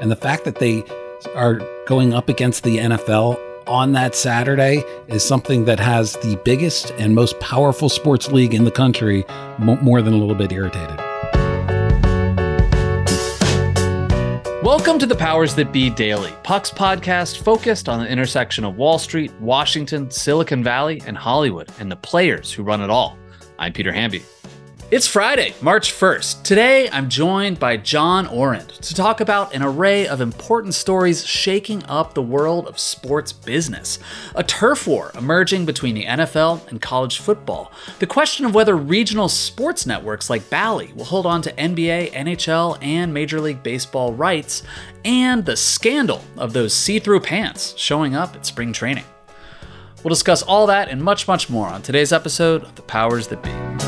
And the fact that they are going up against the NFL on that Saturday is something that has the biggest and most powerful sports league in the country more than a little bit irritated. Welcome to the Powers That Be Daily, Puck's podcast focused on the intersection of Wall Street, Washington, Silicon Valley, and Hollywood, and the players who run it all. I'm Peter Hamby. It's Friday, March 1st. Today, I'm joined by John Ourand to talk about an array of important stories shaking up the world of sports business. A turf war emerging between the NFL and college football. The question of whether regional sports networks like Bally will hold on to NBA, NHL, and Major League Baseball rights. And the scandal of those see through pants showing up at spring training. We'll discuss all that and much, much more on today's episode of The Powers That Be.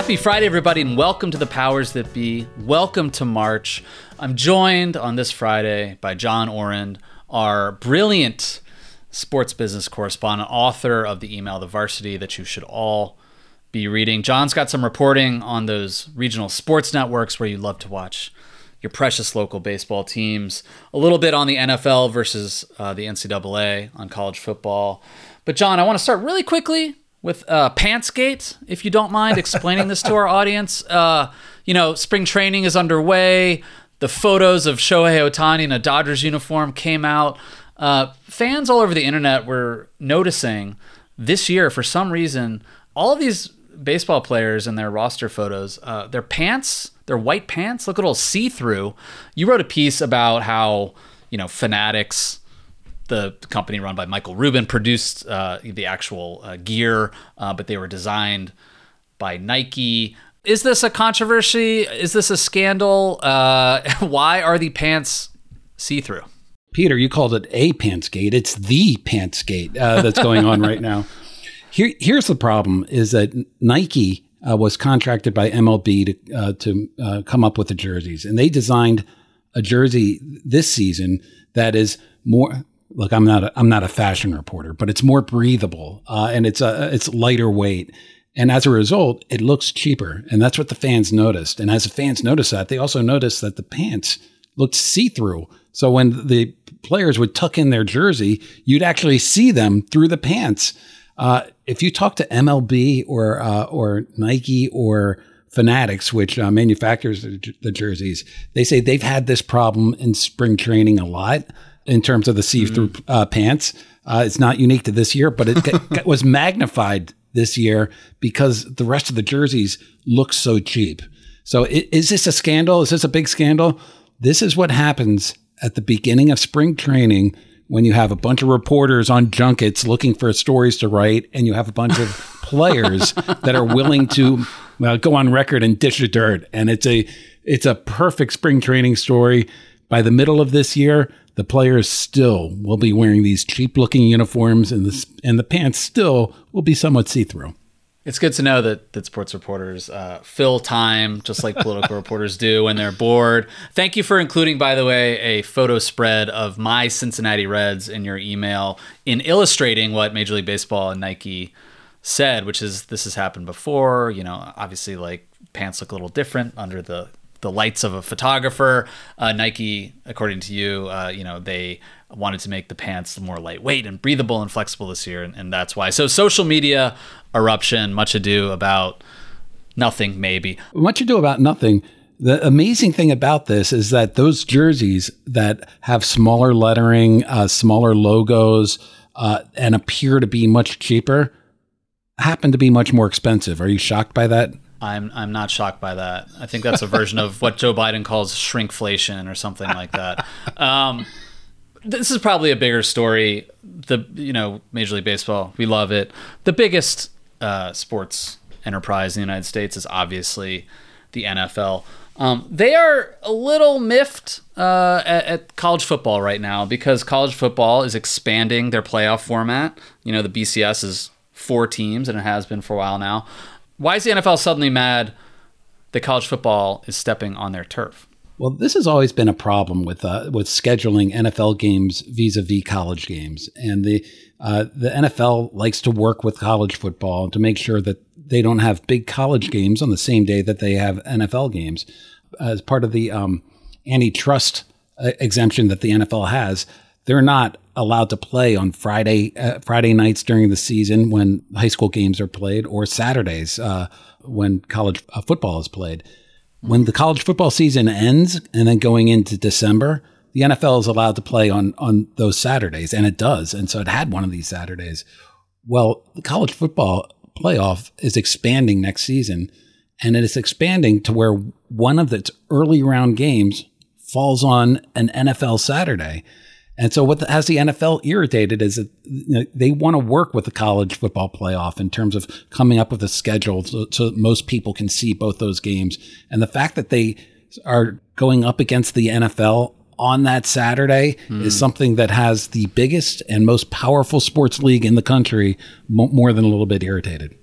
Happy Friday, everybody, and welcome to the Powers That Be. Welcome to March. I'm joined on this Friday by John Ourand, our brilliant sports business correspondent, author of the email The Varsity that you should all be reading. John's got some reporting on those regional sports networks where you love to watch your precious local baseball teams, a little bit on the NFL versus uh, the NCAA on college football. But, John, I want to start really quickly with uh, Pantsgate, if you don't mind explaining this to our audience. Uh, you know, spring training is underway. The photos of Shohei Ohtani in a Dodgers uniform came out. Uh, fans all over the internet were noticing this year, for some reason, all these baseball players and their roster photos, uh, their pants, their white pants, look a little see through. You wrote a piece about how, you know, fanatics the company run by Michael Rubin produced uh, the actual uh, gear, uh, but they were designed by Nike. Is this a controversy? Is this a scandal? Uh, why are the pants see through? Peter, you called it a pantsgate. It's the pantsgate uh, that's going on right now. Here, here's the problem: is that Nike uh, was contracted by MLB to to come up with the jerseys, and they designed a jersey this season that is more look, I'm not a, I'm not a fashion reporter, but it's more breathable uh, and it's a it's lighter weight. And as a result, it looks cheaper. And that's what the fans noticed. And as the fans noticed that, they also noticed that the pants looked see through. So when the players would tuck in their jersey, you'd actually see them through the pants. Uh, if you talk to MLB or uh, or Nike or Fanatics, which uh, manufactures the, the jerseys, they say they've had this problem in spring training a lot in terms of the see-through mm. uh, pants. Uh, it's not unique to this year, but it was magnified this year because the rest of the jerseys look so cheap. So is this a scandal? Is this a big scandal? This is what happens at the beginning of spring training when you have a bunch of reporters on junkets looking for stories to write, and you have a bunch of players that are willing to well, go on record and dish the dirt. And it's a it's a perfect spring training story. By the middle of this year, the players still will be wearing these cheap looking uniforms and the, and the pants still will be somewhat see through. It's good to know that, that sports reporters uh, fill time just like political reporters do when they're bored. Thank you for including, by the way, a photo spread of my Cincinnati Reds in your email in illustrating what Major League Baseball and Nike said, which is this has happened before. You know, obviously, like pants look a little different under the the lights of a photographer. Uh, Nike, according to you, uh, you know they wanted to make the pants more lightweight and breathable and flexible this year, and, and that's why. So social media eruption, much ado about nothing, maybe. Much ado about nothing. The amazing thing about this is that those jerseys that have smaller lettering, uh, smaller logos, uh, and appear to be much cheaper happen to be much more expensive. Are you shocked by that? I'm I'm not shocked by that. I think that's a version of what Joe Biden calls shrinkflation or something like that. Um, this is probably a bigger story. The you know Major League Baseball, we love it. The biggest uh, sports enterprise in the United States is obviously the NFL. Um, they are a little miffed uh, at, at, college football right now because college football is expanding their playoff format. You know, the BCS is four teams and it has been for a while now. Why is the NFL suddenly mad that college football is stepping on their turf? Well, this has always been a problem with uh, with scheduling NFL games vis-a-vis college games, and the uh, the NFL likes to work with college football to make sure that they don't have big college games on the same day that they have NFL games. As part of the um, antitrust uh, exemption that the NFL has, they're not allowed to play on Friday uh, Friday nights during the season when high school games are played, or Saturdays uh, when college uh, football is played. When the college football season ends, and then going into December, the NFL is allowed to play on on those Saturdays, and it does. And so it had one of these Saturdays. Well, the college football playoff is expanding next season, and it is expanding to where one of its early round games falls on an NFL Saturday. And so, what has the NFL irritated is that you know, they want to work with the college football playoff in terms of coming up with a schedule so, so most people can see both those games. And the fact that they are going up against the NFL on that Saturday mm. is something that has the biggest and most powerful sports league in the country more than a little bit irritated.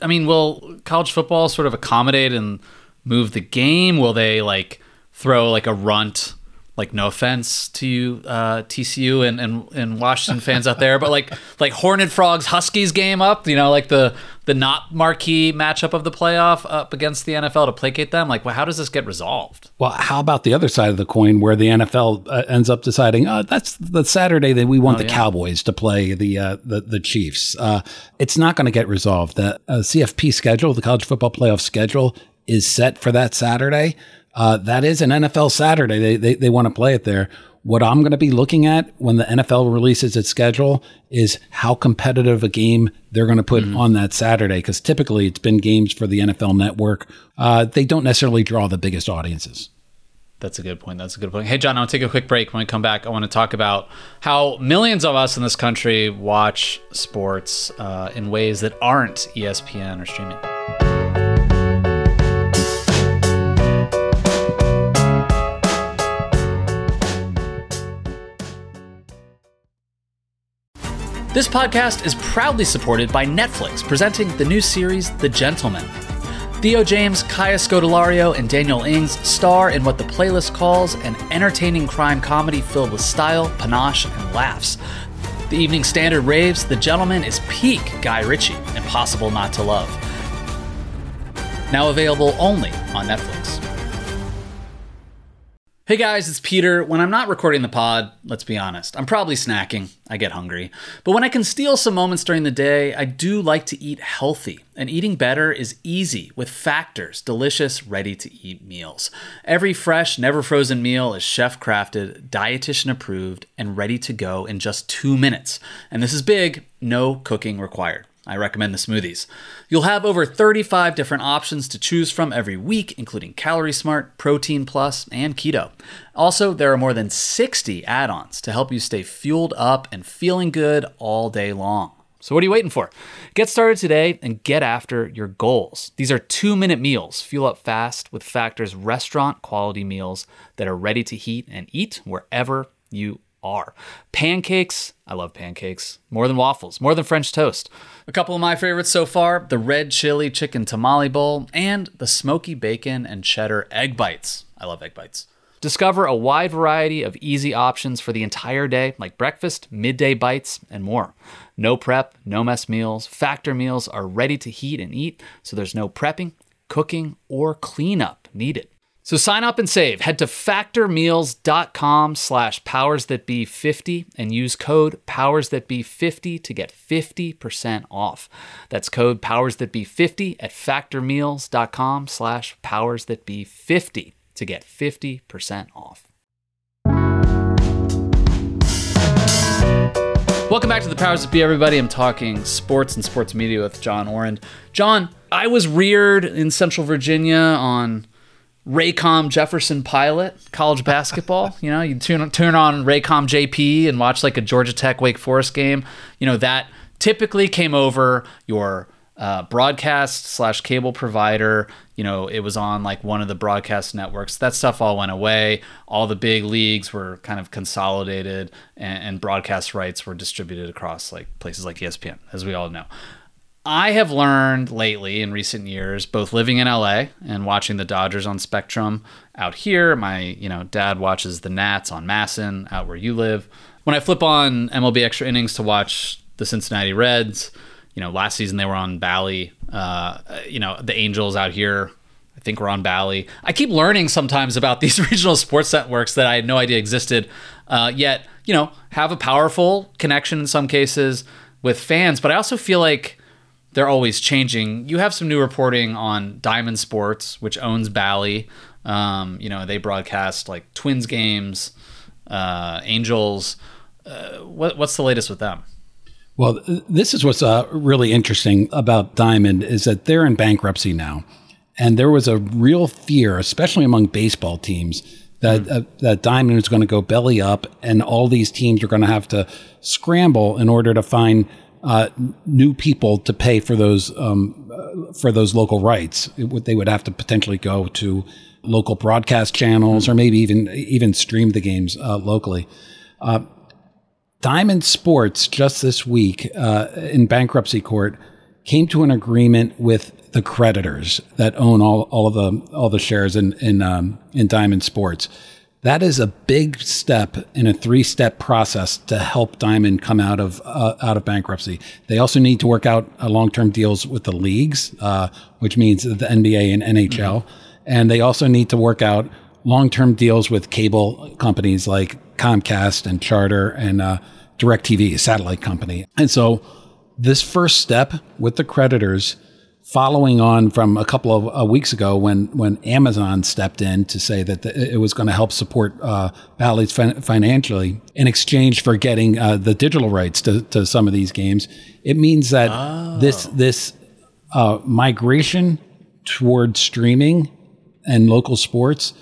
I mean, will college football sort of accommodate and move the game? Will they like throw like a runt? Like no offense to you, uh, TCU and, and, and Washington fans out there, but like like Horned Frogs Huskies game up, you know, like the the not marquee matchup of the playoff up against the NFL to placate them. Like, well, how does this get resolved? Well, how about the other side of the coin where the NFL uh, ends up deciding, oh, that's the Saturday that we want oh, the yeah. Cowboys to play the uh, the, the Chiefs. Uh, it's not going to get resolved. The uh, CFP schedule, the college football playoff schedule, is set for that Saturday. Uh, that is an NFL Saturday. They, they, they want to play it there. What I'm going to be looking at when the NFL releases its schedule is how competitive a game they're going to put mm-hmm. on that Saturday. Because typically it's been games for the NFL network. Uh, they don't necessarily draw the biggest audiences. That's a good point. That's a good point. Hey, John, I'll take a quick break. When we come back, I want to talk about how millions of us in this country watch sports uh, in ways that aren't ESPN or streaming. This podcast is proudly supported by Netflix, presenting the new series The Gentlemen. Theo James, Kaya Scodelario, and Daniel Ings star in what the playlist calls an entertaining crime comedy filled with style, panache, and laughs. The Evening Standard raves The Gentlemen is peak Guy Ritchie, impossible not to love. Now available only on Netflix. Hey guys, it's Peter. When I'm not recording the pod, let's be honest, I'm probably snacking. I get hungry. But when I can steal some moments during the day, I do like to eat healthy. And eating better is easy with Factor's delicious, ready to eat meals. Every fresh, never frozen meal is chef crafted, dietitian approved, and ready to go in just two minutes. And this is big no cooking required. I recommend the smoothies. You'll have over 35 different options to choose from every week, including Calorie Smart, Protein Plus, and Keto. Also, there are more than 60 add ons to help you stay fueled up and feeling good all day long. So, what are you waiting for? Get started today and get after your goals. These are two minute meals. Fuel up fast with Factor's restaurant quality meals that are ready to heat and eat wherever you are. Pancakes, I love pancakes, more than waffles, more than French toast. A couple of my favorites so far the red chili chicken tamale bowl and the smoky bacon and cheddar egg bites. I love egg bites. Discover a wide variety of easy options for the entire day, like breakfast, midday bites, and more. No prep, no mess meals. Factor meals are ready to heat and eat, so there's no prepping, cooking, or cleanup needed. So sign up and save. Head to factormeals.com slash powersthatbe50 and use code powersthatbe50 to get 50% off. That's code powersthatbe50 at factormeals.com slash powersthatbe50 to get 50% off. Welcome back to the Powers That Be, everybody. I'm talking sports and sports media with John Ourand. John, I was reared in Central Virginia on Raycom Jefferson Pilot college basketball. you know, you turn turn on Raycom JP and watch like a Georgia Tech Wake Forest game. You know that typically came over your uh, broadcast slash cable provider. You know, it was on like one of the broadcast networks. That stuff all went away. All the big leagues were kind of consolidated, and, and broadcast rights were distributed across like places like ESPN, as we all know. I have learned lately in recent years, both living in LA and watching the Dodgers on Spectrum out here. My, you know, dad watches the Nats on MASN out where you live. When I flip on MLB Extra Innings to watch the Cincinnati Reds, you know, last season they were on Bally. Uh, you know, the Angels out here, I think we're on Bally. I keep learning sometimes about these regional sports networks that I had no idea existed. Uh, yet, you know, have a powerful connection in some cases with fans. But I also feel like they're always changing. You have some new reporting on Diamond Sports, which owns Bally. Um, you know, they broadcast like Twins games, uh, Angels. Uh, what, what's the latest with them? Well, this is what's uh, really interesting about Diamond is that they're in bankruptcy now, and there was a real fear, especially among baseball teams, that mm. uh, that Diamond is going to go belly up, and all these teams are going to have to scramble in order to find uh, new people to pay for those um, uh, for those local rights. Would, they would have to potentially go to local broadcast channels, or maybe even even stream the games uh, locally. Uh, Diamond Sports just this week uh, in bankruptcy court came to an agreement with the creditors that own all, all of the all the shares in in um, in Diamond Sports. That is a big step in a three-step process to help Diamond come out of uh, out of bankruptcy. They also need to work out uh, long-term deals with the leagues, uh, which means the NBA and NHL, mm-hmm. and they also need to work out long-term deals with cable companies like Comcast and Charter and uh, DirecTV, a satellite company. And so this first step with the creditors following on from a couple of uh, weeks ago when when Amazon stepped in to say that the, it was going to help support uh, Bally's fin- financially in exchange for getting uh, the digital rights to, to some of these games. It means that oh. this this uh, migration toward streaming and local sports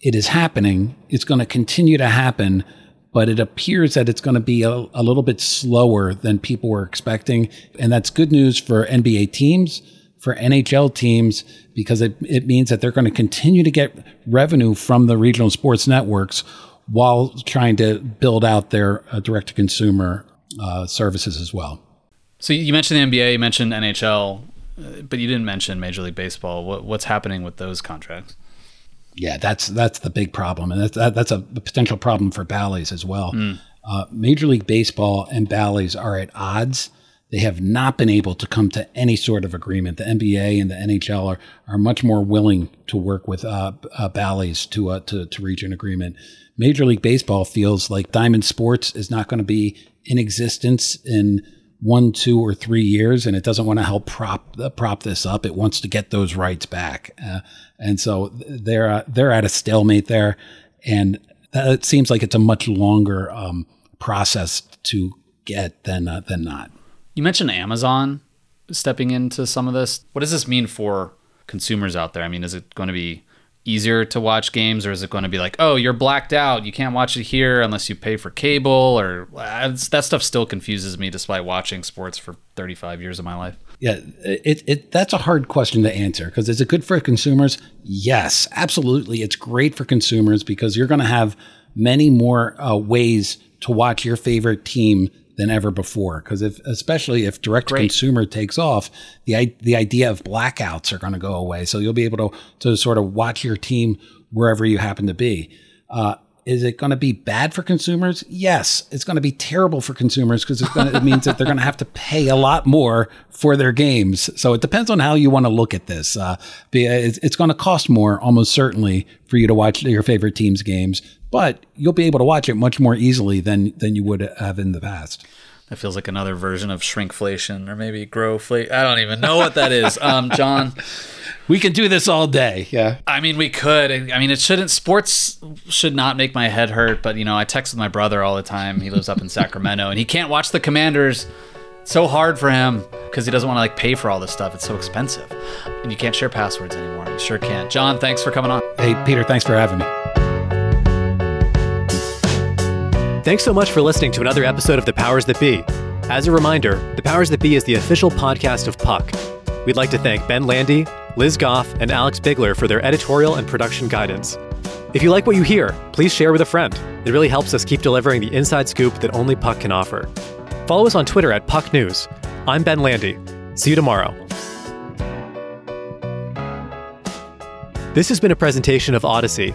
it is happening. It's going to continue to happen but it appears that it's going to be a, a, little bit slower than people were expecting. And that's good news for NBA teams, for NHL teams, because it, it means that they're going to continue to get revenue from the regional sports networks while trying to build out their uh, direct to consumer uh, services as well. So you mentioned the NBA, you mentioned NHL, uh, but you didn't mention Major League Baseball. What, what's happening with those contracts? Yeah, that's that's the big problem, and that's that, that's a potential problem for Bally's as well. Mm. Uh, Major League Baseball and Bally's are at odds. They have not been able to come to any sort of agreement. The NBA and the NHL are, are much more willing to work with uh, uh, Bally's to, uh, to to reach an agreement. Major League Baseball feels like Diamond Sports is not going to be in existence in one, two, or three years, and it doesn't want to help prop uh, prop this up. It wants to get those rights back, uh, and so they're uh, they're at a stalemate there, and it seems like it's a much longer um, process to get than uh, than not. You mentioned Amazon stepping into some of this. What does this mean for consumers out there? I mean, is it going to be easier to watch games, or is it going to be like, oh, you're blacked out, you can't watch it here unless you pay for cable, or that stuff still confuses me despite watching sports for 35 years of my life. Yeah, it, it that's a hard question to answer because is it good for consumers? Yes, absolutely. It's great for consumers because you're going to have many more uh, ways to watch your favorite team than ever before. Because if, especially if direct to consumer takes off, the the idea of blackouts are going to go away. So you'll be able to to sort of watch your team wherever you happen to be. Uh, is it going to be bad for consumers? Yes, it's going to be terrible for consumers because it means that they're going to have to pay a lot more for their games. So it depends on how you want to look at this. Uh, it's, it's going to cost more, almost certainly, for you to watch your favorite team's games, but you'll be able to watch it much more easily than than you would have in the past. That feels like another version of shrinkflation or maybe growflation. I don't even know what that is. Um, John, We can do this all day. Yeah. I mean, we could. I mean, it shouldn't. Sports should not make my head hurt. But you know, I text with my brother all the time. He lives up in Sacramento, and he can't watch the Commanders. It's so hard for him because he doesn't want to like pay for all this stuff. It's so expensive, and you can't share passwords anymore. You sure can't. John, thanks for coming on. Hey, Peter, thanks for having me. Thanks so much for listening to another episode of The Powers That Be. As a reminder, The Powers That Be is the official podcast of Puck. We'd like to thank Ben Landy, Liz Goff, and Alex Bigler for their editorial and production guidance. If you like what you hear, please share with a friend. It really helps us keep delivering the inside scoop that only Puck can offer. Follow us on Twitter at Puck News. I'm Ben Landy. See you tomorrow. This has been a presentation of Audacy.